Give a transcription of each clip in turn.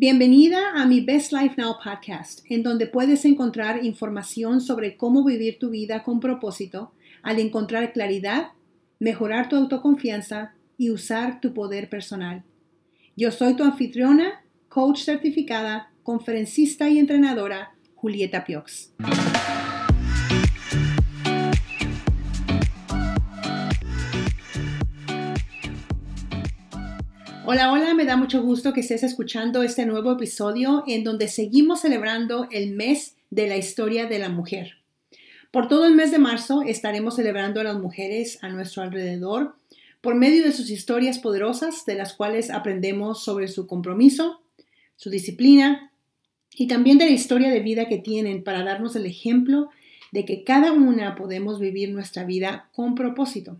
Bienvenida a mi Best Life Now podcast, en donde puedes encontrar información sobre cómo vivir tu vida con propósito al encontrar claridad, mejorar tu autoconfianza y usar tu poder personal. Yo soy tu anfitriona, coach certificada, conferencista y entrenadora, Julieta Piox. Hola, hola, me da mucho gusto que estés escuchando este nuevo episodio en donde seguimos celebrando el mes de la historia de la mujer. Por todo el mes de marzo estaremos celebrando a las mujeres a nuestro alrededor por medio de sus historias poderosas de las cuales aprendemos sobre su compromiso, su disciplina y también de la historia de vida que tienen para darnos el ejemplo de que cada una podemos vivir nuestra vida con propósito.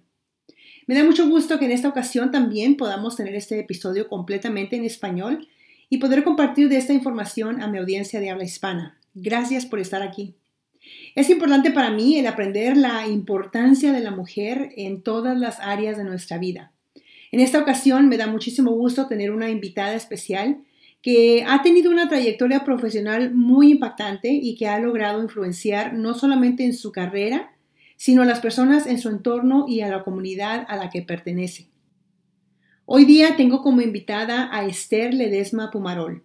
Me da mucho gusto que en esta ocasión también podamos tener este episodio completamente en español y poder compartir de esta información a mi audiencia de habla hispana. Gracias por estar aquí. Es importante para mí el aprender la importancia de la mujer en todas las áreas de nuestra vida. En esta ocasión me da muchísimo gusto tener una invitada especial que ha tenido una trayectoria profesional muy impactante y que ha logrado influenciar no solamente en su carrera, sino a las personas en su entorno y a la comunidad a la que pertenece. Hoy día tengo como invitada a Esther Ledesma Pumarol,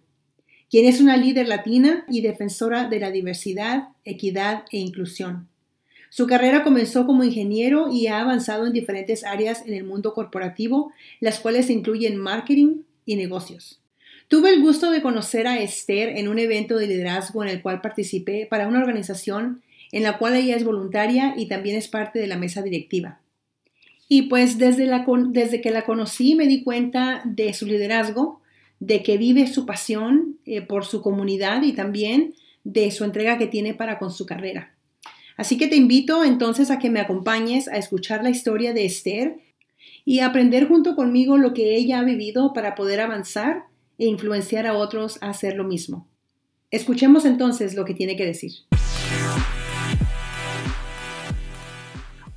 quien es una líder latina y defensora de la diversidad, equidad e inclusión. Su carrera comenzó como ingeniero y ha avanzado en diferentes áreas en el mundo corporativo, las cuales incluyen marketing y negocios. Tuve el gusto de conocer a Esther en un evento de liderazgo en el cual participé para una organización en la cual ella es voluntaria y también es parte de la mesa directiva. Y pues desde, la, desde que la conocí me di cuenta de su liderazgo, de que vive su pasión eh, por su comunidad y también de su entrega que tiene para con su carrera. Así que te invito entonces a que me acompañes a escuchar la historia de Esther y aprender junto conmigo lo que ella ha vivido para poder avanzar e influenciar a otros a hacer lo mismo. Escuchemos entonces lo que tiene que decir.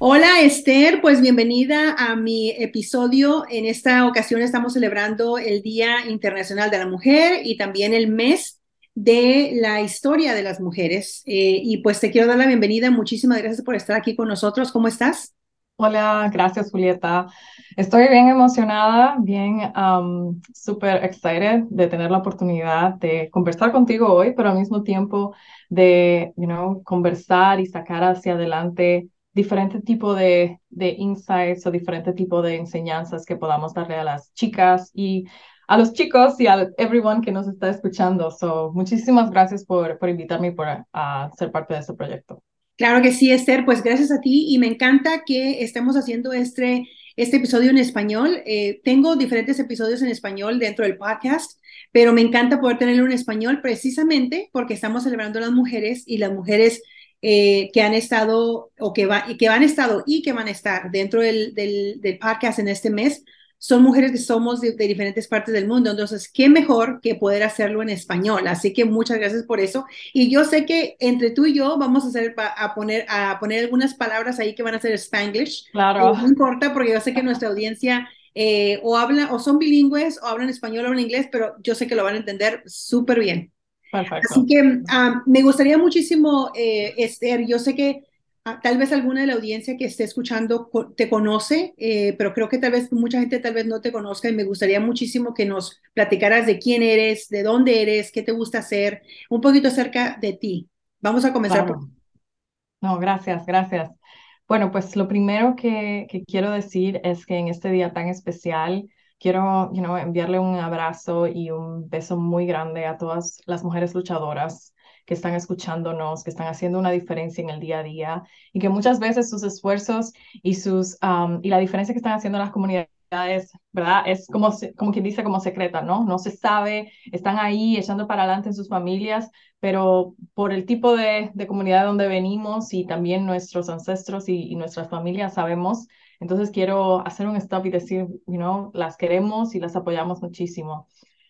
Hola Esther, pues bienvenida a mi episodio. En esta ocasión estamos celebrando el Día Internacional de la Mujer y también el mes de la historia de las mujeres. Eh, y pues te quiero dar la bienvenida. Muchísimas gracias por estar aquí con nosotros. ¿Cómo estás? Hola, gracias Julieta. Estoy bien emocionada, bien um, súper excited de tener la oportunidad de conversar contigo hoy, pero al mismo tiempo de, you know, conversar y sacar hacia adelante diferente tipo de, de insights o diferente tipo de enseñanzas que podamos darle a las chicas y a los chicos y a everyone que nos está escuchando. So, muchísimas gracias por, por invitarme por, a ser parte de este proyecto. Claro que sí, Esther, pues gracias a ti y me encanta que estemos haciendo este, este episodio en español. Eh, tengo diferentes episodios en español dentro del podcast, pero me encanta poder tenerlo en español precisamente porque estamos celebrando a las mujeres y las mujeres eh, que han estado o que, va, que han estado y que van a estar dentro del, del, podcast en este mes son mujeres que somos de, diferentes partes del mundo. Entonces, qué mejor que poder hacerlo en español. Así que muchas gracias por eso. Y yo sé que entre tú y yo vamos a hacer a poner a poner algunas palabras ahí que van a ser Spanglish. Claro. no importa porque yo sé que nuestra audiencia eh, o habla o son bilingües o hablan español o hablan inglés, pero yo sé que lo van a entender súper bien. Así que ah, me gustaría muchísimo, eh, Esther, yo sé que ah, tal vez alguna de la audiencia que esté escuchando te conoce, eh, pero creo que tal vez mucha gente tal vez no te conozca y me gustaría muchísimo que nos platicaras de quién eres, de dónde eres, qué te gusta hacer, un poquito acerca de ti. Vamos a comenzar por... No, gracias, gracias. Bueno, pues lo primero que, que quiero decir es que en este día tan especial, quiero you enviarle un abrazo y un beso muy grande a todas las mujeres luchadoras que están escuchándonos, que están haciendo una diferencia en el día a día y que muchas veces sus esfuerzos y, sus, y la diferencia que están haciendo en las comunidades, ¿verdad? Es como, como quien dice, como secreta, ¿no? No se sabe, están ahí echando para adelante en sus familias, pero por el tipo de, de comunidad de donde venimos y también nuestros ancestros y, y nuestras familias sabemos entonces quiero hacer un stop y decir, you know, las queremos y las apoyamos muchísimo.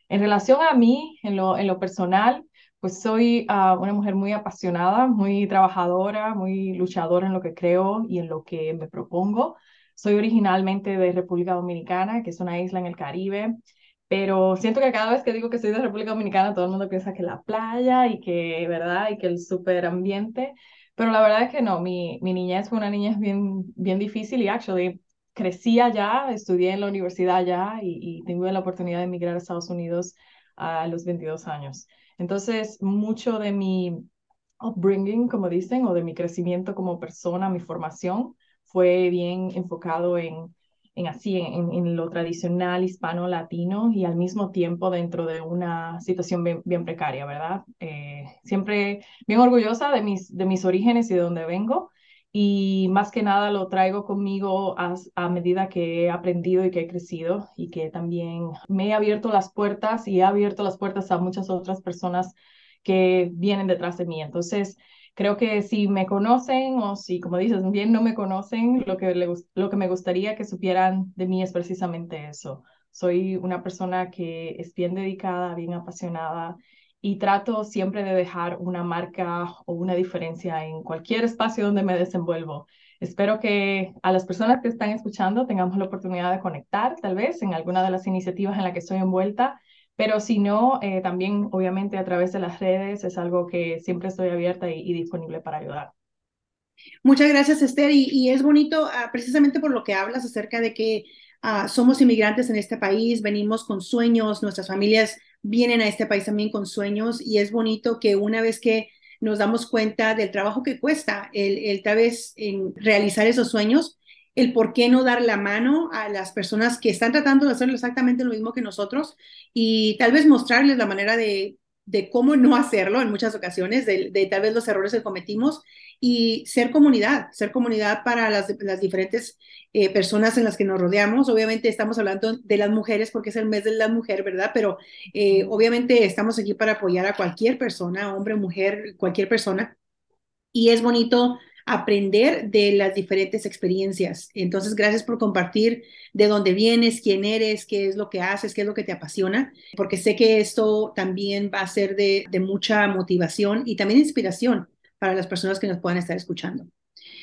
En relación a mí, en lo, en lo personal, pues soy ah, una mujer muy apasionada, muy trabajadora, muy luchadora en lo que creo y en lo que me propongo. Soy originalmente de República Dominicana, que es una isla en el Caribe, pero siento que cada vez que digo que soy de República Dominicana, todo el mundo piensa que la playa y que, ¿verdad? Y que el súper ambiente, pero la verdad es que no, mi, mi niñez fue una niñez bien, bien difícil y actually crecí allá, estudié en la universidad allá y, y tuve la oportunidad de emigrar a Estados Unidos a los 22 años. Entonces, mucho de mi upbringing, como dicen, o de mi crecimiento como persona, mi formación, fue bien enfocado en en así, en, en, lo tradicional hispano-latino y al mismo tiempo dentro de una situación bien, precaria, ¿verdad? Eh, siempre bien orgullosa de mis, de mis orígenes y de donde vengo y más que nada lo traigo conmigo a, a, medida que he aprendido y que he crecido y que también me he abierto las puertas y he abierto las puertas a muchas otras personas que vienen detrás de mí. Entonces, creo que si me conocen o si, como dices, bien no me conocen, lo que, lo que me gustaría que supieran de mí es precisamente eso. Soy una persona que es bien dedicada, bien apasionada y trato siempre de dejar una marca o una diferencia en cualquier espacio donde me desenvuelvo. Espero que a las personas que están escuchando tengamos la oportunidad de conectar, tal vez, en alguna de las iniciativas en la que estoy envuelta pero si no, eh, también obviamente a través de las redes es algo que siempre estoy abierta y, disponible para ayudar. Muchas gracias, Esther. Y, es bonito ah, precisamente por lo que hablas acerca de que ah, somos inmigrantes en este país, venimos con sueños, nuestras familias vienen a este país también con sueños y es bonito que una vez que nos damos cuenta del trabajo que cuesta el, el tal vez en realizar esos sueños, el por qué no dar la mano a las personas que están tratando de hacer exactamente lo mismo que nosotros y tal vez mostrarles la manera de, de cómo no hacerlo en muchas ocasiones, de, de, tal vez los errores que cometimos y ser comunidad, ser comunidad para las, las diferentes eh, personas en las que nos rodeamos. Obviamente estamos hablando de las mujeres porque es el mes de la mujer, ¿verdad? Pero eh, obviamente estamos aquí para apoyar a cualquier persona, hombre, mujer, cualquier persona. Y es bonito aprender de las diferentes experiencias. Entonces, gracias por compartir de dónde vienes, quién eres, qué es lo que haces, qué es lo que te apasiona, porque sé que esto también va a ser de, mucha motivación y también inspiración para las personas que nos puedan estar escuchando.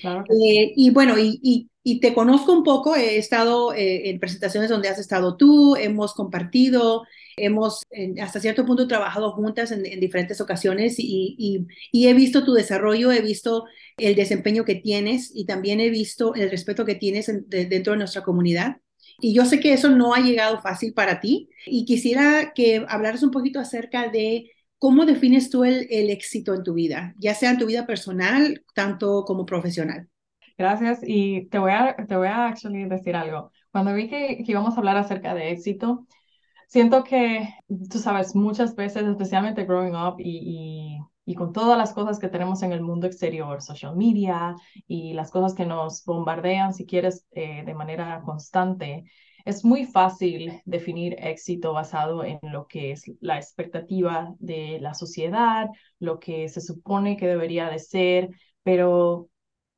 Eh, y bueno, y, te conozco un poco, he estado eh, en presentaciones donde has estado tú, hemos compartido, hemos hasta cierto punto trabajado juntas en, diferentes ocasiones y, he visto tu desarrollo, he visto el desempeño que tienes y también he visto el respeto que tienes dentro de nuestra comunidad. Y yo sé que eso no ha llegado fácil para ti y quisiera que hablaras un poquito acerca de cómo defines tú el, éxito en tu vida, ya sea en tu vida personal, tanto como profesional. Gracias y te voy a, te voy a decir algo. Cuando vi que, que íbamos a hablar acerca de éxito, siento que, tú sabes, muchas veces, especialmente growing up y, con todas las cosas que tenemos en el mundo exterior, social media y las cosas que nos bombardean, si quieres, eh, de manera constante, es muy fácil definir éxito basado en lo que es la expectativa de la sociedad, lo que se supone que debería de ser, pero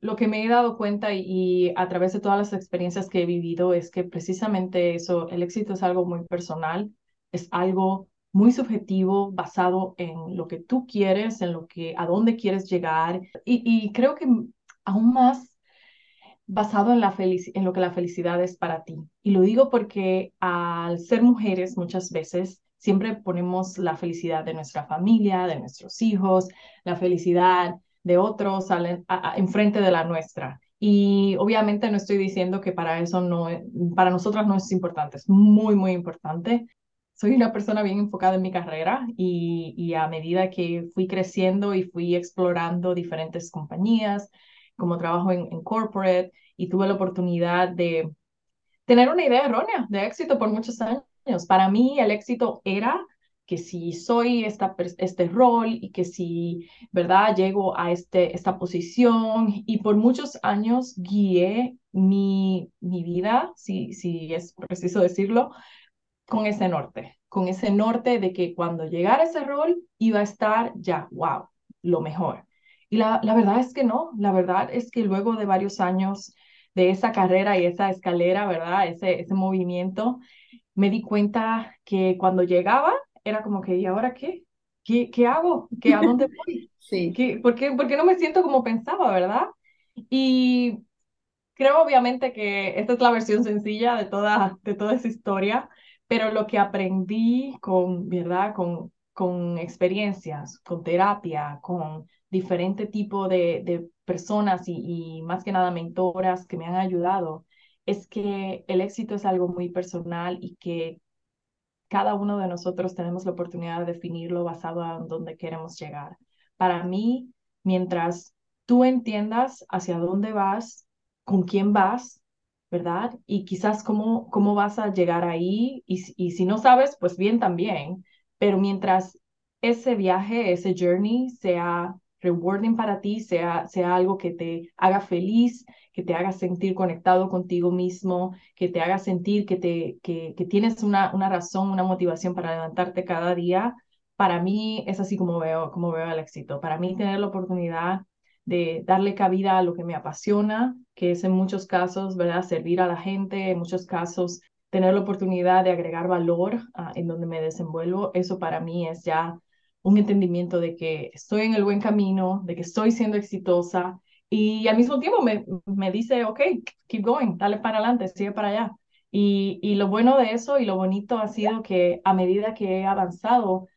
lo que me he dado cuenta y, a través de todas las experiencias que he vivido es que precisamente eso, el éxito es algo muy personal, es algo muy subjetivo, basado en lo que tú quieres, en lo que, a dónde quieres llegar y, creo que aún más basado en, la en lo que la felicidad es para ti. Y lo digo porque al ser mujeres muchas veces siempre ponemos la felicidad de nuestra familia, de nuestros hijos, la felicidad de otros enfrente de la nuestra. Y obviamente no estoy diciendo que para eso no, para nosotras no es importante, es muy, muy importante. Soy una persona bien enfocada en mi carrera y, y a medida que fui creciendo y fui explorando diferentes compañías, como trabajo en, corporate y tuve la oportunidad de tener una idea errónea de éxito por muchos años. Para mí el éxito era que si soy esta, este rol y que si, ¿verdad?, llego a este, esta posición y por muchos años guié mi, mi vida, si, si es preciso decirlo, con ese norte, con ese norte de que cuando llegara ese rol iba a estar ya, wow, lo mejor. Y la, la verdad es que no, la verdad es que luego de varios años de esa carrera y esa escalera, ¿verdad? Ese, ese movimiento, me di cuenta que cuando llegaba era como que, ¿y ahora qué? ¿Qué, qué hago? ¿Qué, ¿A dónde voy? Sí. ¿Qué, por, qué, ¿Por qué no me siento como pensaba, verdad? Y creo obviamente que esta es la versión sencilla de toda, de toda esa historia, pero lo que aprendí con, ¿verdad? Con, con experiencias, con terapia, con diferente tipo de, de personas y, más que nada mentoras que me han ayudado, es que el éxito es algo muy personal y que cada uno de nosotros tenemos la oportunidad de definirlo basado en dónde queremos llegar. Para mí, mientras tú entiendas hacia dónde vas, con quién vas, ¿verdad? Y quizás cómo, cómo vas a llegar ahí, y, y si no sabes, pues bien también, pero mientras ese viaje, ese journey sea rewarding para ti, sea, sea algo que te haga feliz, que te haga sentir conectado contigo mismo, que te haga sentir que, te, que, que tienes una, una razón, una motivación para levantarte cada día, para mí es así como veo, como veo el éxito. Para mí tener la oportunidad de darle cabida a lo que me apasiona, que es en muchos casos, ¿verdad? Servir a la gente, en muchos casos tener la oportunidad de agregar valor ah, en donde me desenvuelvo, eso para mí es ya un entendimiento de que estoy en el buen camino, de que estoy siendo exitosa y al mismo tiempo me, me dice, ok, keep going, dale para adelante, sigue para allá. Y, y lo bueno de eso y lo bonito ha sido que a medida que he avanzado,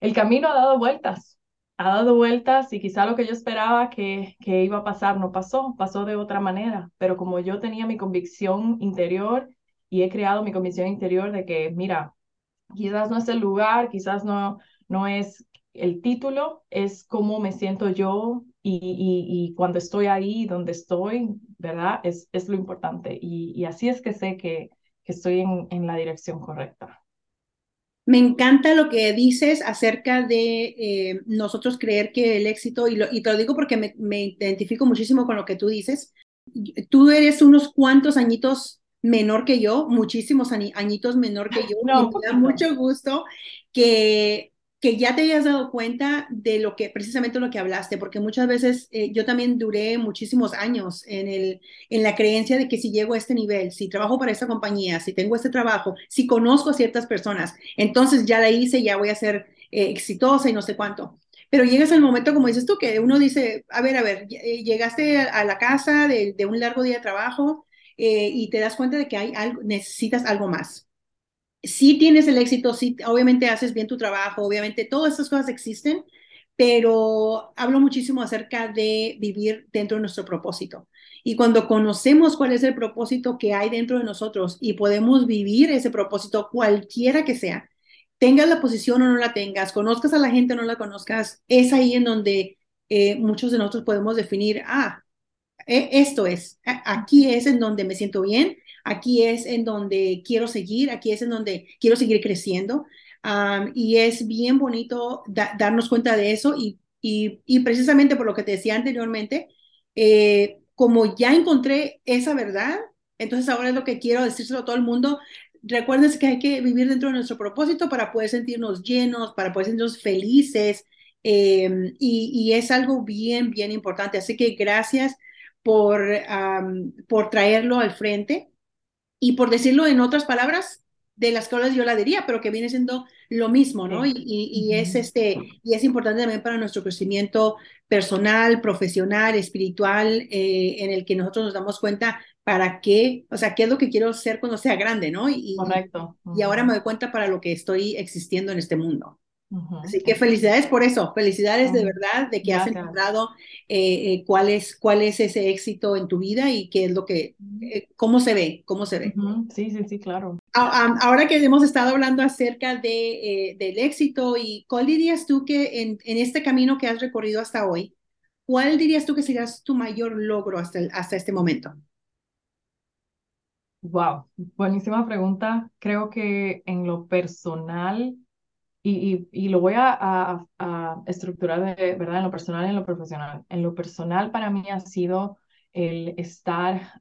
el camino ha dado vueltas, ha dado vueltas y quizá lo que yo esperaba que, que iba a pasar no pasó, pasó de otra manera, pero como yo tenía mi convicción interior y he creado mi convicción interior de que, mira, quizás no es el lugar, quizás no, no es el título, es cómo me siento yo y, y, cuando estoy ahí, donde estoy, ¿verdad? Es, es lo importante. Y, así es que sé que, que estoy en, en, la dirección correcta. Me encanta lo que dices acerca de eh, nosotros creer que el éxito, y, lo, y te lo digo porque me, me identifico muchísimo con lo que tú dices, tú eres unos cuantos añitos menor que yo, muchísimos añitos menor que yo, no, y me da mucho gusto que que ya te hayas dado cuenta de lo que, precisamente lo que hablaste, porque muchas veces eh, yo también duré muchísimos años en, el, en la creencia de que si llego a este nivel, si trabajo para esta compañía, si tengo este trabajo, si conozco a ciertas personas, entonces ya la hice, ya voy a ser eh, exitosa y no sé cuánto. Pero llegas al momento, como dices tú, que uno dice, a ver, a ver, eh, llegaste a la casa de, un largo día de trabajo y te das cuenta de que hay algo, necesitas algo más si tienes el éxito, sí, obviamente haces bien tu trabajo, obviamente todas esas cosas existen, pero hablo muchísimo acerca de vivir dentro de nuestro propósito. Y cuando conocemos cuál es el propósito que hay dentro de nosotros y podemos vivir ese propósito cualquiera que sea, tengas la posición o no la tengas, conozcas a la gente o no la conozcas, es ahí en donde eh, muchos de nosotros podemos definir, ah, e, esto es, aquí es en donde me siento bien, aquí es en donde quiero seguir, aquí es en donde quiero seguir creciendo. y es bien bonito darnos cuenta de eso y, y, precisamente por lo que te decía anteriormente, eh, como ya encontré esa verdad, entonces ahora es lo que quiero decírselo a todo el mundo. Recuerden que hay que vivir dentro de nuestro propósito para poder sentirnos llenos, para poder sentirnos felices. Em, y, y, es algo bien, bien importante. Así que gracias por, por traerlo al frente y por decirlo en otras palabras, de las cuales yo la diría, pero que viene siendo lo mismo, ¿no? Y, y, es este, y es importante también para nuestro crecimiento personal, profesional, espiritual, eh, en el que nosotros nos damos cuenta para qué, o sea, qué es lo que quiero ser cuando sea grande, ¿no? Y, Correcto. Y ahora me doy cuenta para lo que estoy existiendo en este mundo. Así que felicidades por eso, felicidades de verdad de que has encontrado eh, eh, cuál, es, cuál es ese éxito en tu vida y qué es lo que, eh, cómo se ve, cómo se ve. Sí, sí, sí, claro. ahora que hemos estado hablando acerca de, del éxito y cuál dirías tú que en, en, este camino que has recorrido hasta hoy, cuál dirías tú que sería tu mayor logro hasta, hasta este momento? Wow, buenísima pregunta. Creo que en lo personal, y, lo voy a, estructurar de, ¿verdad? en lo personal y en lo profesional. En lo personal para mí ha sido el estar,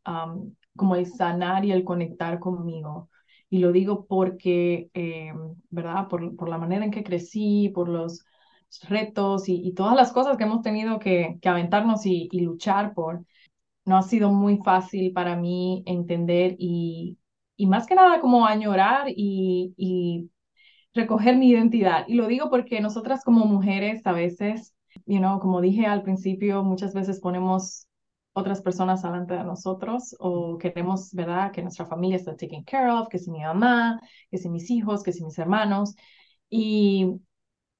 como el sanar y el conectar conmigo. Y lo digo porque, eh, ¿verdad? Por, por, la manera en que crecí, por los retos y, todas las cosas que hemos tenido que, que aventarnos y, luchar por, no ha sido muy fácil para mí entender y, y más que nada como añorar y, y recoger mi identidad. Y lo digo porque nosotras como mujeres a veces, you como dije al principio, muchas veces ponemos otras personas delante de nosotros o queremos, ¿verdad?, que nuestra familia esté taken care of, que si mi mamá, que si mis hijos, que si mis hermanos. Y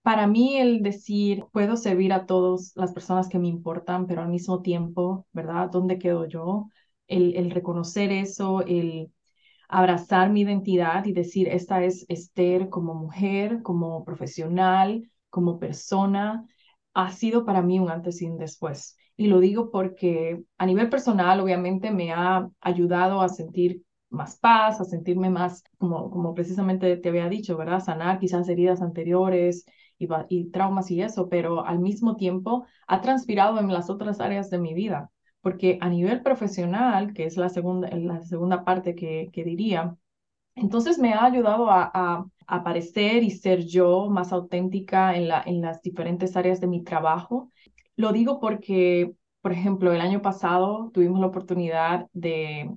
para mí el decir, puedo servir a todas las personas que me importan, pero al mismo tiempo, ¿verdad?, ¿dónde quedo yo? El reconocer eso, el abrazar mi identidad y decir, esta es Esther como mujer, como profesional, como persona, ha sido para mí un antes y un después. Y lo digo porque a nivel personal, obviamente, me ha ayudado a sentir más paz, a sentirme más, como, como precisamente te había dicho, ¿verdad? Sanar quizás heridas anteriores y, y traumas y eso, pero al mismo tiempo ha transpirado en las otras áreas de mi vida porque a nivel profesional, que es la segunda, la segunda parte que, que diría, entonces me ha ayudado a, a, aparecer y ser yo más auténtica en, la, en las diferentes áreas de mi trabajo. Lo digo porque, por ejemplo, el año pasado tuvimos la oportunidad de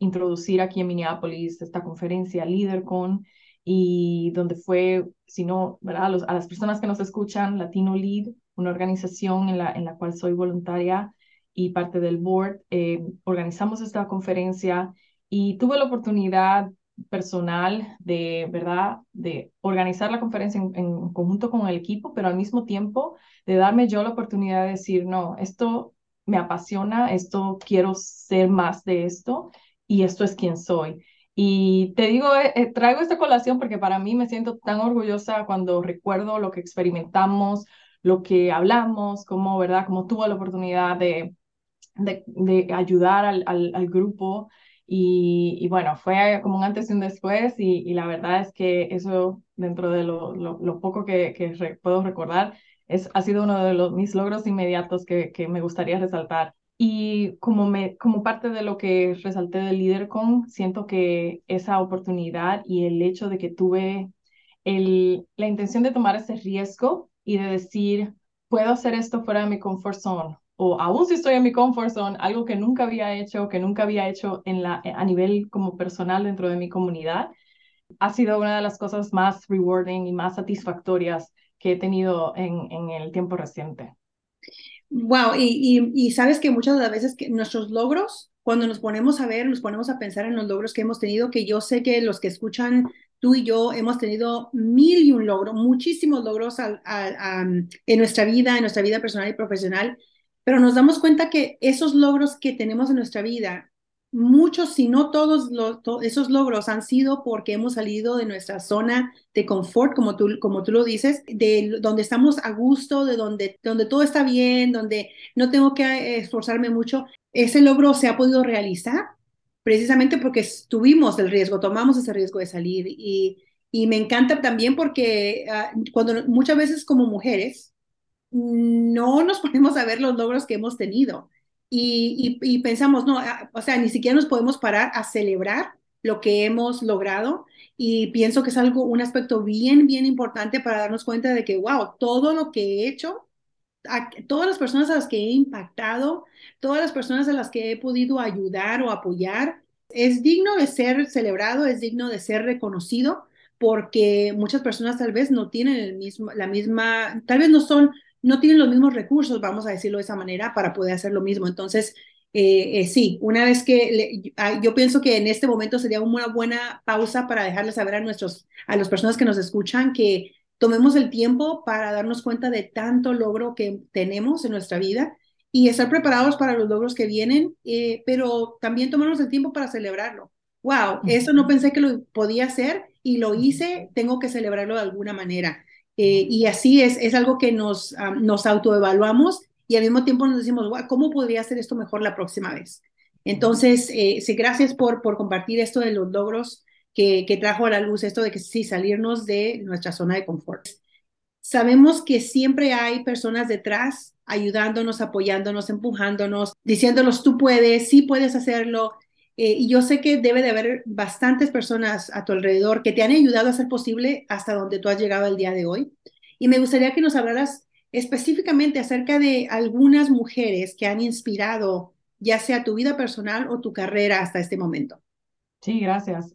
introducir aquí en Minneapolis esta conferencia LeaderCon y donde fue, si no, ¿verdad? a las personas que nos escuchan, Latino Lead, una organización en la, en la cual soy voluntaria, y parte del board, eh, organizamos esta conferencia y tuve la oportunidad personal de, ¿verdad?, de organizar la conferencia en, conjunto con el equipo, pero al mismo tiempo de darme yo la oportunidad de decir, no, esto me apasiona, esto quiero ser más de esto y esto es quien soy. Y te digo, eh, eh, traigo esta colación porque para mí me siento tan orgullosa cuando recuerdo lo que experimentamos, lo que hablamos, como, ¿verdad? Como tuve la oportunidad de, de, ayudar al, al, grupo. Y, bueno, fue como un antes y un después y, la verdad es que eso, dentro de lo, lo, poco que, que puedo recordar, es, ha sido uno de los, mis logros inmediatos que, que me gustaría resaltar. Y como, me, como parte de lo que resalté del LeaderCon, siento que esa oportunidad y el hecho de que tuve el, la intención de tomar ese riesgo y de decir, puedo hacer esto fuera de mi comfort zone o aún si estoy en mi comfort zone, algo que nunca había hecho, que nunca había hecho en la, a nivel como personal dentro de mi comunidad, ha sido una de las cosas más rewarding y más satisfactorias que he tenido en, en el tiempo reciente. Wow, y, y, sabes que muchas de las veces que nuestros logros, cuando nos ponemos a ver, nos ponemos a pensar en los logros que hemos tenido, que yo sé que los que escuchan tú y yo hemos tenido mil y un logros, muchísimos logros en nuestra vida, en nuestra vida personal y profesional, pero nos damos cuenta que esos logros que tenemos en nuestra vida, muchos, si no todos esos logros han sido porque hemos salido de nuestra zona de confort, como tú, como tú lo dices, de donde estamos a gusto, de donde, donde todo está bien, donde no tengo que esforzarme mucho. Ese logro se ha podido realizar precisamente porque tuvimos el riesgo, tomamos ese riesgo de salir. Y, y me encanta también porque ah, cuando muchas veces como mujeres, no nos ponemos a ver los logros que hemos tenido. Y, pensamos, no, ah, o sea, ni siquiera nos podemos parar a celebrar lo que hemos logrado. Y pienso que es algo, un aspecto bien, bien importante para darnos cuenta de que, wow, todo lo que he hecho, todas las personas a las que he impactado, todas las personas a las que he podido ayudar o apoyar, es digno de ser celebrado, es digno de ser reconocido porque muchas personas tal vez no tienen el mismo, la misma, tal vez no son no tienen los mismos recursos, vamos a decirlo de esa manera, para poder hacer lo mismo. Entonces, eh, eh, sí, una vez que ah, yo pienso que en este momento sería una buena pausa para dejarles saber a nuestros, a las personas que nos escuchan que tomemos el tiempo para darnos cuenta de tanto logro que tenemos en nuestra vida y estar preparados para los logros que vienen, eh, pero también tomarnos el tiempo para celebrarlo. Wow, eso no pensé que lo podía hacer y lo hice, tengo que celebrarlo de alguna manera. Eh, y así es, es algo que nos, nos autoevaluamos y al mismo tiempo nos decimos, ¿cómo podría hacer esto mejor la próxima vez? Entonces, eh, sí, gracias por, por compartir esto de los logros que, que trajo a la luz, esto de que sí, salirnos de nuestra zona de confort. Sabemos que siempre hay personas detrás ayudándonos, apoyándonos, empujándonos, diciéndonos, tú puedes, sí puedes hacerlo, eh, y yo sé que debe de haber bastantes personas a tu alrededor que te han ayudado a hacer posible hasta donde tú has llegado el día de hoy. Y me gustaría que nos hablaras específicamente acerca de algunas mujeres que han inspirado ya sea tu vida personal o tu carrera hasta este momento. Sí, gracias.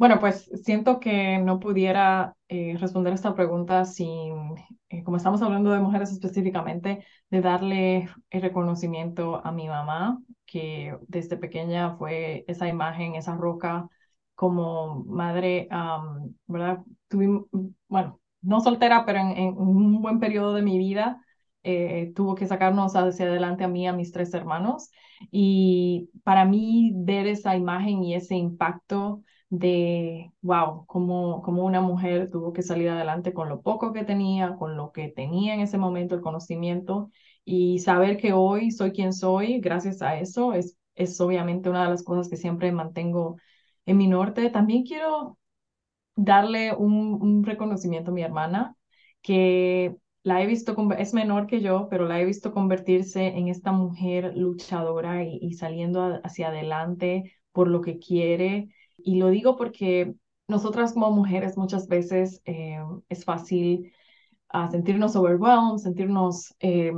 Bueno, pues siento que no pudiera eh, responder esta pregunta sin, eh, como estamos hablando de mujeres específicamente, de darle el reconocimiento a mi mamá, que desde pequeña fue esa imagen, esa roca como madre, ¿verdad? Tuvimos, bueno, no soltera, pero en, un buen periodo de mi vida, eh, tuvo que sacarnos hacia adelante a mí, a mis tres hermanos. Y para mí ver esa imagen y ese impacto de, wow, como, como una mujer tuvo que salir adelante con lo poco que tenía, con lo que tenía en ese momento, el conocimiento, y saber que hoy soy quien soy gracias a eso es, es obviamente una de las cosas que siempre mantengo en mi norte. También quiero darle un, un reconocimiento a mi hermana, que la he visto, es menor que yo, pero la he visto convertirse en esta mujer luchadora y, y saliendo hacia adelante por lo que quiere y lo digo porque nosotras como mujeres muchas veces eh, es fácil uh, sentirnos overwhelmed, sentirnos, eh,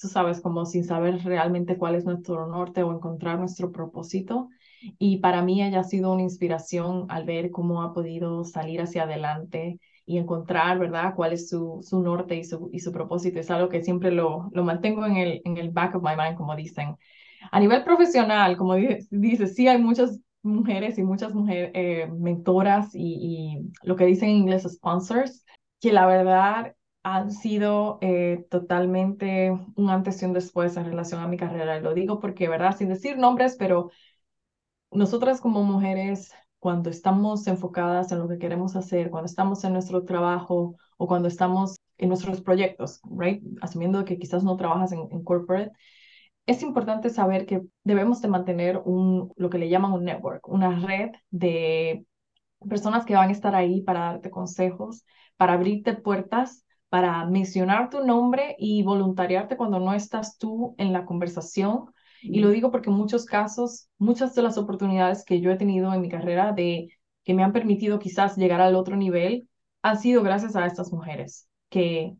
tú sabes, como sin saber realmente cuál es nuestro norte o encontrar nuestro propósito. Y para mí ella ha sido una inspiración al ver cómo ha podido salir hacia adelante y encontrar, ¿verdad?, cuál es su, su norte y su, y su propósito. Es algo que siempre lo, lo mantengo en el, en el back of my mind, como dicen. A nivel profesional, como dices, dice, sí hay muchas mujeres y muchas mujeres, eh, mentoras y, lo que dicen en inglés sponsors, que la verdad han sido eh, totalmente un antes y un después en relación a mi carrera. Lo digo porque, ¿verdad? Sin decir nombres, pero nosotras como mujeres, cuando estamos enfocadas en lo que queremos hacer, cuando estamos en nuestro trabajo o cuando estamos en nuestros proyectos, right? Asumiendo que quizás no trabajas en corporate, es importante saber que debemos de mantener un, lo que le llaman un network, una red de personas que van a estar ahí para darte consejos, para abrirte puertas, para mencionar tu nombre y voluntariarte cuando no estás tú en la conversación. Y lo digo porque en muchos casos, muchas de las oportunidades que yo he tenido en mi carrera de que me han permitido quizás llegar al otro nivel han sido gracias a estas mujeres que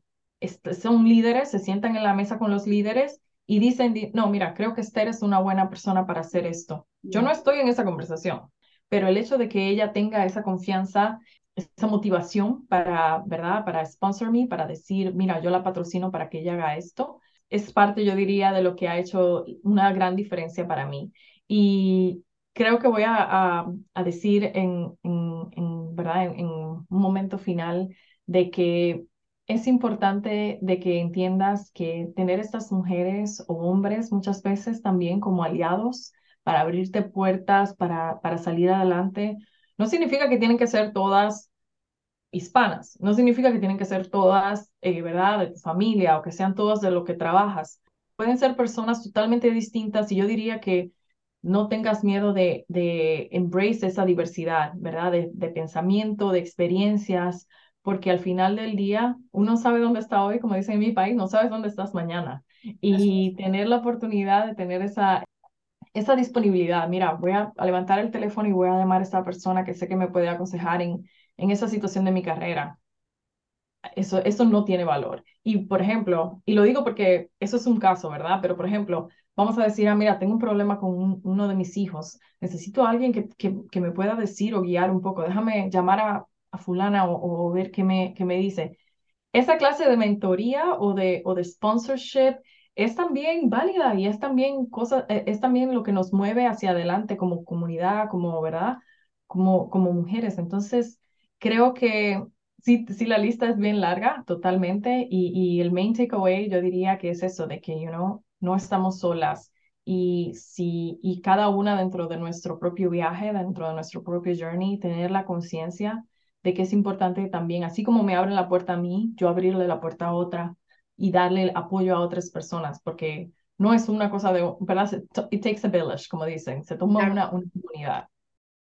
son líderes, se sientan en la mesa con los líderes y dicen, no, mira, creo que Esther es una buena persona para hacer esto. Yo no estoy en esa conversación, pero el hecho de que ella tenga esa confianza, esa motivación para, ¿verdad? Para sponsor me, para decir, mira, yo la patrocino para que ella haga esto, es parte, yo diría, de lo que ha hecho una gran diferencia para mí. Y creo que voy a, a, decir en, en, ¿verdad? en un momento final de que es importante de que entiendas que tener estas mujeres o hombres muchas veces también como aliados para abrirte puertas, para, para salir adelante, no significa que tienen que ser todas hispanas, no significa que tienen que ser todas, eh, ¿verdad?, de tu familia o que sean todas de lo que trabajas. Pueden ser personas totalmente distintas y yo diría que no tengas miedo de, de embrace esa diversidad, ¿verdad?, de, de pensamiento, de experiencias, porque al final del día uno sabe dónde está hoy, como dicen en mi país, no sabes dónde estás mañana. Y tener la oportunidad de tener esa, esa disponibilidad, mira, voy a, levantar el teléfono y voy a llamar a esta persona que sé que me puede aconsejar en, en esa situación de mi carrera. Eso, eso no tiene valor. Y por ejemplo, y lo digo porque eso es un caso, ¿verdad? Pero por ejemplo, vamos a decir, ah, mira, tengo un problema con uno de mis hijos, necesito a alguien que, que, que me pueda decir o guiar un poco, déjame llamar a fulana o, ver qué me, qué me dice. Esa clase de mentoría o de, o de sponsorship es también válida y es también, cosa, eh, es también lo que nos mueve hacia adelante como comunidad, como, ¿verdad? Como, como mujeres. Entonces, creo que sí, sí, la lista es bien larga, totalmente, y, y el main takeaway yo diría que es eso, de que, you know, no estamos solas y, si, y cada una dentro de nuestro propio viaje, dentro de nuestro propio journey, tener la conciencia de que es importante también, así como me abren la puerta a mí, yo abrirle la puerta a otra y darle apoyo a otras personas, porque no es una cosa de, ¿verdad? It takes a village, como dicen, se toma una, una comunidad.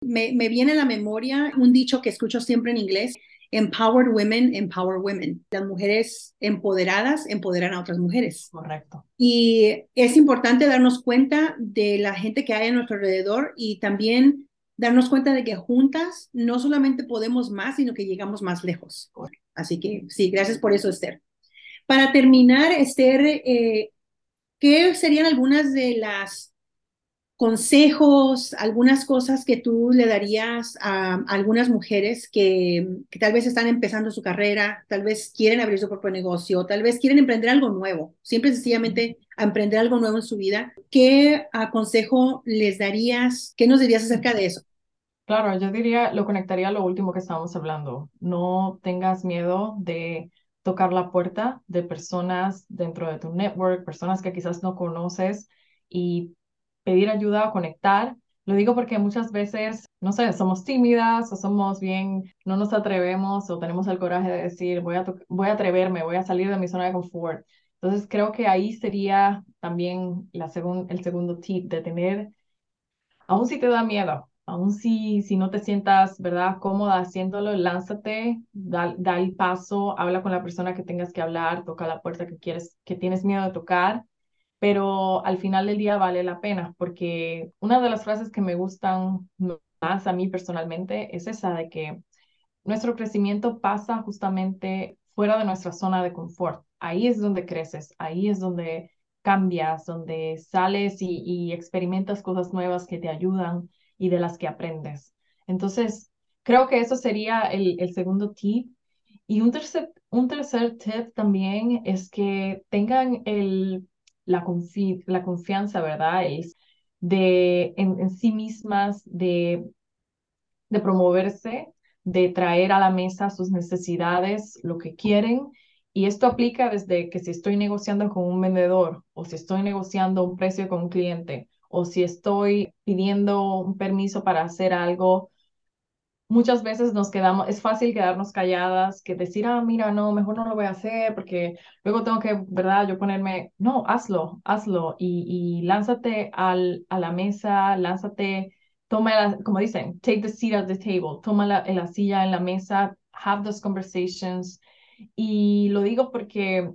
Me, me viene a la memoria un dicho que escucho siempre en inglés, Empowered women, empower women. Las mujeres empoderadas empoderan a otras mujeres. Correcto. Y es importante darnos cuenta de la gente que hay a nuestro alrededor y también darnos cuenta de que juntas no solamente podemos más, sino que llegamos más lejos. Así que sí, gracias por eso, Esther. Para terminar, Esther, eh, ¿qué serían algunas de las consejos, algunas cosas que tú le darías a, algunas mujeres que, tal vez están empezando su carrera, tal vez quieren abrir su propio negocio, tal vez quieren emprender algo nuevo, siempre sencillamente emprender algo nuevo en su vida. ¿Qué consejo les darías? ¿Qué nos dirías acerca de eso? Claro, yo diría, lo conectaría a lo último que estábamos hablando. No tengas miedo de tocar la puerta de personas dentro de tu network, personas que quizás no conoces y pedir ayuda o conectar. Lo digo porque muchas veces, no sé, somos tímidas o somos bien, no nos atrevemos o tenemos el coraje de decir, voy a, voy a atreverme, voy a salir de mi zona de confort. Entonces creo que ahí sería también la el segundo tip de tener, aún si te da miedo, aún si, si no te sientas, ¿verdad?, cómoda haciéndolo, lánzate, da, da el paso, habla con la persona que tengas que hablar, toca la puerta que quieres, que tienes miedo de tocar pero al final del día vale la pena, porque una de las frases que me gustan más a mí personalmente es esa de que nuestro crecimiento pasa justamente fuera de nuestra zona de confort. Ahí es donde creces, ahí es donde cambias, donde sales y, experimentas cosas nuevas que te ayudan y de las que aprendes. Entonces, creo que eso sería el, el segundo tip. Y un tercer, un tercer tip también es que tengan el la, la confianza, ¿verdad? Es de en, sí mismas, de, de promoverse, de traer a la mesa sus necesidades, lo que quieren. Y esto aplica desde que si estoy negociando con un vendedor o si estoy negociando un precio con un cliente o si estoy pidiendo un permiso para hacer algo muchas veces nos quedamos, es fácil quedarnos calladas, que decir, ah, mira, no, mejor no lo voy a hacer porque luego tengo que, ¿verdad? Yo ponerme, no, hazlo, hazlo y, y lánzate al, a la mesa, lánzate, toma, la, como dicen, take the seat at the table, toma la, la silla en la mesa, have those conversations. Y lo digo porque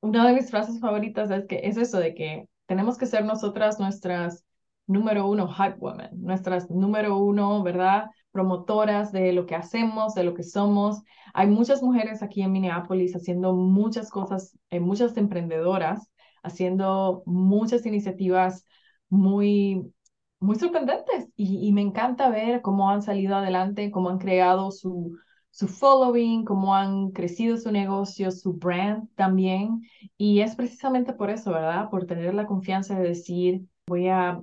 una de mis frases favoritas es que es eso de que tenemos que ser nosotras nuestras número uno hype women, nuestras número uno, ¿verdad? Promotoras de lo que hacemos, de lo que somos. Hay muchas mujeres aquí en Minneapolis haciendo muchas cosas, eh, muchas emprendedoras, haciendo muchas iniciativas muy, muy sorprendentes y, me encanta ver cómo han salido adelante, cómo han creado su, su following, cómo han crecido su negocio, su brand también. Y es precisamente por eso, ¿verdad? Por tener la confianza de decir, voy a,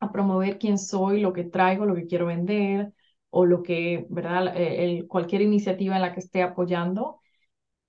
a promover quién soy, lo que traigo, lo que quiero vender, o lo que, ¿verdad? Eh, el, cualquier iniciativa en la que esté apoyando.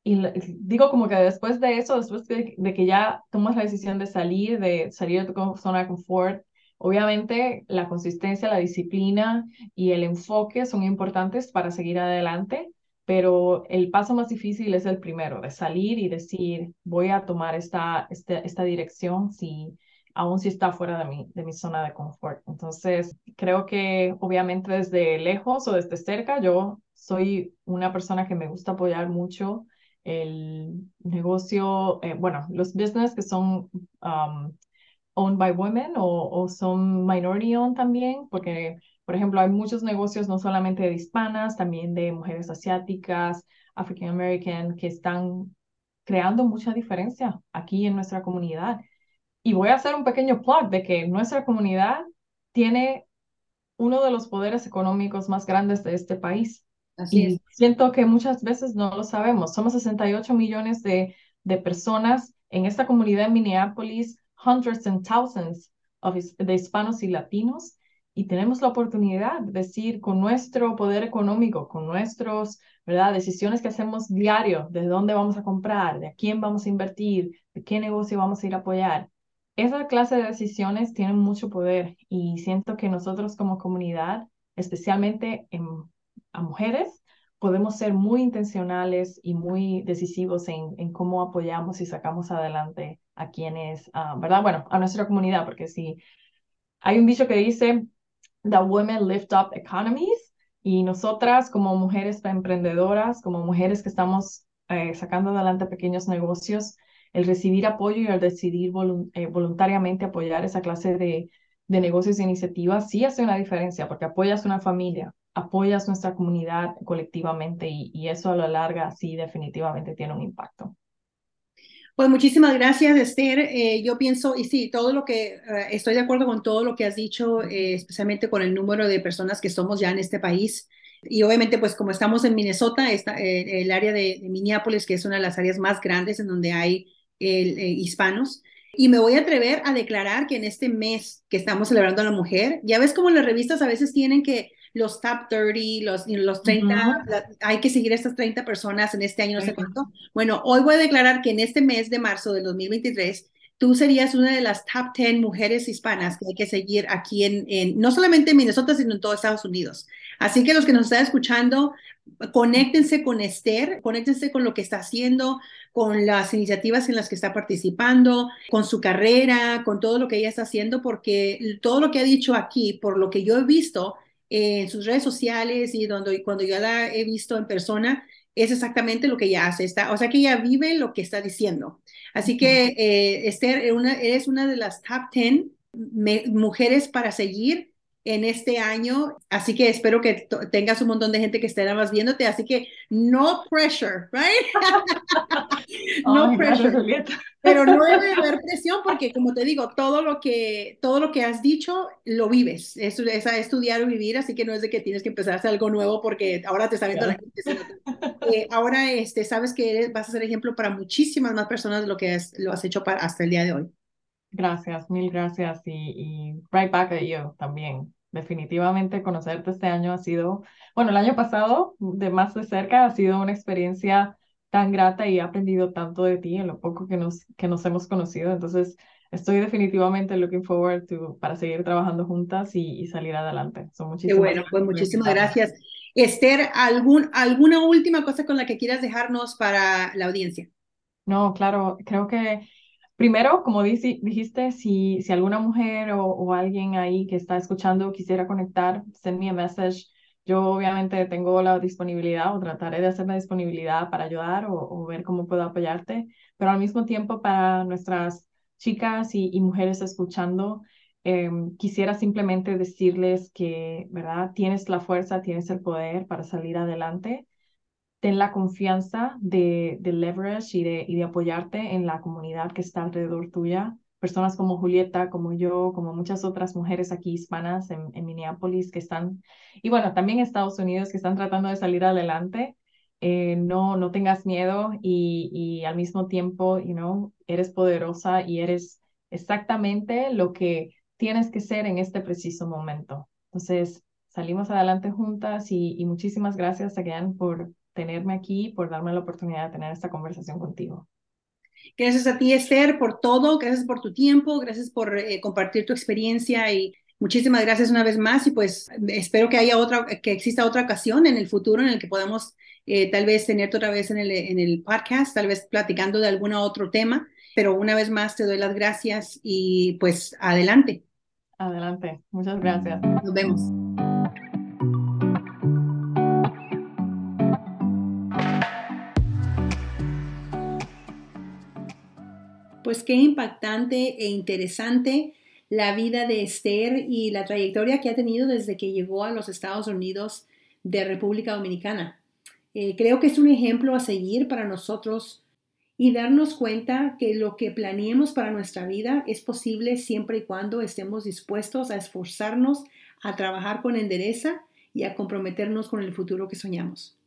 Y digo como que después de eso, después de, que ya tomas la decisión de salir, de salir de tu zona de confort, obviamente la consistencia, la disciplina y el enfoque son importantes para seguir adelante, pero el paso más difícil es el primero, de salir y decir, voy a tomar esta, esta, esta dirección si aún si está fuera de mi, de mi zona de confort. Entonces, creo que obviamente desde lejos o desde cerca, yo soy una persona que me gusta apoyar mucho el negocio, eh, bueno, los business que son um, owned by women o, o son minority owned también, porque, por ejemplo, hay muchos negocios no solamente de hispanas, también de mujeres asiáticas, African American, que están creando mucha diferencia aquí en nuestra comunidad. Y voy a hacer un pequeño plug de que nuestra comunidad tiene uno de los poderes económicos más grandes de este país. Así y es. siento que muchas veces no lo sabemos. Somos 68 millones de, de personas en esta comunidad en Minneapolis, hundreds and thousands of, de hispanos y latinos, y tenemos la oportunidad de decir con nuestro poder económico, con nuestras decisiones que hacemos diario, de dónde vamos a comprar, de a quién vamos a invertir, de qué negocio vamos a ir a apoyar, esa clase de decisiones tienen mucho poder y siento que nosotros como comunidad, especialmente en, a mujeres, podemos ser muy intencionales y muy decisivos en, cómo apoyamos y sacamos adelante a quienes, ah, ¿verdad? Bueno, a nuestra comunidad, porque si hay un dicho que dice, the women lift up economies, y nosotras como mujeres emprendedoras, como mujeres que estamos eh, sacando adelante pequeños negocios, el recibir apoyo y el decidir eh, voluntariamente apoyar esa clase de, de negocios e iniciativas sí hace una diferencia porque apoyas una familia, apoyas nuestra comunidad colectivamente y, y, eso a la larga sí definitivamente tiene un impacto. Pues muchísimas gracias, Esther. Eh, yo pienso, y sí, todo lo que, eh, estoy de acuerdo con todo lo que has dicho, eh, especialmente con el número de personas que somos ya en este país. Y obviamente, pues como estamos en Minnesota, está, el área de, de, Minneapolis, que es una de las áreas más grandes en donde hay hispanos. Y me voy a atrever a declarar que en este mes que estamos celebrando a la mujer, ya ves como las revistas a veces tienen que los top 30, los, los 30, hay que seguir a estas 30 personas en este año, no sé cuánto. Bueno, hoy voy a declarar que en este mes de marzo del 2023, tú serías una de las top 10 mujeres hispanas que hay que seguir aquí en, en, no solamente en Minnesota, sino en todo Estados Unidos. Así que los que nos están escuchando, conéctense con Esther, conéctense con lo que está haciendo, con las iniciativas en las que está participando, con su carrera, con todo lo que ella está haciendo, porque todo lo que ha dicho aquí, por lo que yo he visto, en sus redes sociales y cuando yo la he visto en persona, es exactamente lo que ella hace. Está, o sea que ella vive lo que está diciendo. Así que, eh, Esther, una, eres una de las top 10 mujeres para seguir en este año. Así que espero que tengas un montón de gente que esté nada más viéndote. Así que no pressure, right? no pressure. Pero no debe haber presión porque, como te digo, todo lo que, todo lo que has dicho lo vives. Es, es a estudiar o vivir, así que no es de que tienes que empezar a hacer algo nuevo porque ahora te está viendo la gente. Eh, ahora este, sabes que vas a ser ejemplo para muchísimas más personas de lo que lo has hecho para, hasta el día de hoy. Gracias, mil gracias y, y right back at you también. Definitivamente conocerte este año ha sido, bueno, el año pasado de más de cerca ha sido una experiencia tan grata y he aprendido tanto de ti en lo poco que nos, que nos hemos conocido. Entonces, estoy definitivamente looking forward to, para seguir trabajando juntas y, y salir adelante. Son muchísimas bueno, pues muchísimas gracias. Esther, ¿algún, ¿alguna última cosa con la que quieras dejarnos para la audiencia? No, claro, creo que Primero, como dijiste, si, alguna mujer o, alguien ahí que está escuchando quisiera conectar, send me a message. Yo obviamente tengo la disponibilidad o trataré de hacer la disponibilidad para ayudar o, ver cómo puedo apoyarte, pero al mismo tiempo para nuestras chicas y, mujeres escuchando, eh, quisiera simplemente decirles que, ¿verdad? Tienes la fuerza, tienes el poder para salir adelante ten la confianza de, de leverage y de, y de apoyarte en la comunidad que está alrededor tuya. Personas como Julieta, como yo, como muchas otras mujeres aquí hispanas en, en Minneapolis que están, y bueno, también Estados Unidos que están tratando de salir adelante. Eh, no, no tengas miedo y, y al mismo tiempo, you know, eres poderosa y eres exactamente lo que tienes que ser en este preciso momento. Entonces, salimos adelante juntas y, y muchísimas gracias, again, por, tenerme aquí, por darme la oportunidad de tener esta conversación contigo. Gracias a ti, Esther, por todo. Gracias por tu tiempo. Gracias por eh, compartir tu experiencia y muchísimas gracias una vez más. Y pues espero que haya otra, que exista otra ocasión en el futuro en el que podamos eh, tal vez tenerte otra vez en el, en el podcast, tal vez platicando de algún otro tema. Pero una vez más te doy las gracias y pues adelante. Adelante. Muchas gracias. Nos vemos. Pues qué impactante e interesante la vida de Esther y la trayectoria que ha tenido desde que llegó a los Estados Unidos de República Dominicana. Eh, creo que es un ejemplo a seguir para nosotros y darnos cuenta que lo que planeemos para nuestra vida es posible siempre y cuando estemos dispuestos a esforzarnos, a trabajar con endereza y a comprometernos con el futuro que soñamos.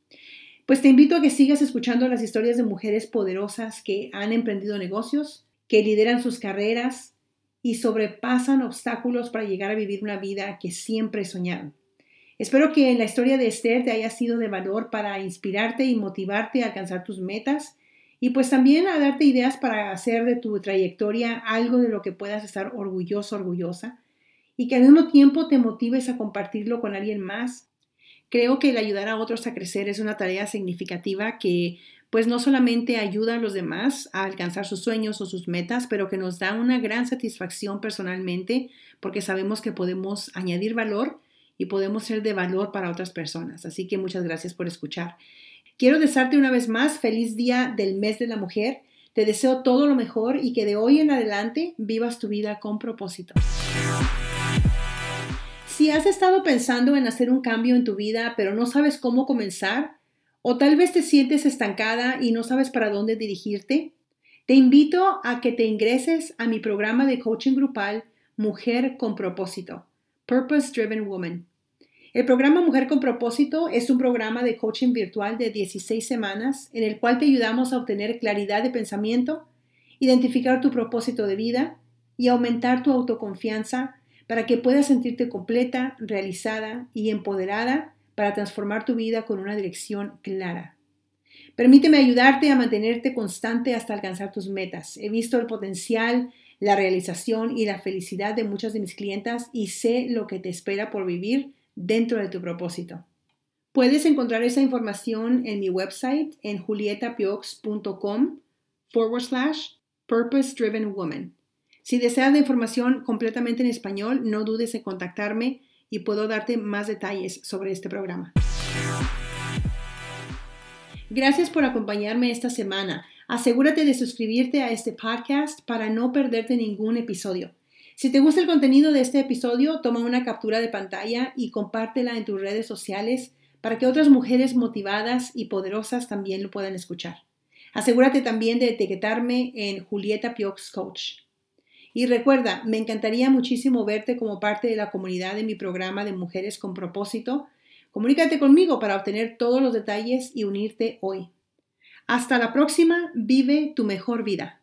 Pues te invito a que sigas escuchando las historias de mujeres poderosas que han emprendido negocios, que lideran sus carreras y sobrepasan obstáculos para llegar a vivir una vida que siempre soñaron. Espero que la historia de Esther te haya sido de valor para inspirarte y motivarte a alcanzar tus metas y pues también a darte ideas para hacer de tu trayectoria algo de lo que puedas estar orgulloso, orgullosa y que al mismo tiempo te motives a compartirlo con alguien más. Creo que el ayudar a otros a crecer es una tarea significativa que pues no solamente ayuda a los demás a alcanzar sus sueños o sus metas, pero que nos da una gran satisfacción personalmente porque sabemos que podemos añadir valor y podemos ser de valor para otras personas. Así que muchas gracias por escuchar. Quiero desearte una vez más feliz día del mes de la mujer. Te deseo todo lo mejor y que de hoy en adelante vivas tu vida con propósito. Si has estado pensando en hacer un cambio en tu vida, pero no sabes cómo comenzar, o tal vez te sientes estancada y no sabes para dónde dirigirte. Te invito a que te ingreses a mi programa de coaching grupal Mujer con propósito, Purpose Driven Woman. El programa Mujer con propósito es un programa de coaching virtual de 16 semanas en el cual te ayudamos a obtener claridad de pensamiento, identificar tu propósito de vida y aumentar tu autoconfianza para que puedas sentirte completa, realizada y empoderada para transformar tu vida con una dirección clara. Permíteme ayudarte a mantenerte constante hasta alcanzar tus metas. He visto el potencial, la realización y la felicidad de muchas de mis clientas y sé lo que te espera por vivir dentro de tu propósito. Puedes encontrar esa información en mi website en julietapiox.com forward slash purpose driven woman. Si deseas la información completamente en español, no dudes en contactarme y puedo darte más detalles sobre este programa. Gracias por acompañarme esta semana. Asegúrate de suscribirte a este podcast para no perderte ningún episodio. Si te gusta el contenido de este episodio, toma una captura de pantalla y compártela en tus redes sociales para que otras mujeres motivadas y poderosas también lo puedan escuchar. Asegúrate también de etiquetarme en Julieta Piox Coach. Y recuerda, me encantaría muchísimo verte como parte de la comunidad de mi programa de Mujeres con propósito Comunícate conmigo para obtener todos los detalles y unirte hoy. Hasta la próxima, vive tu mejor vida.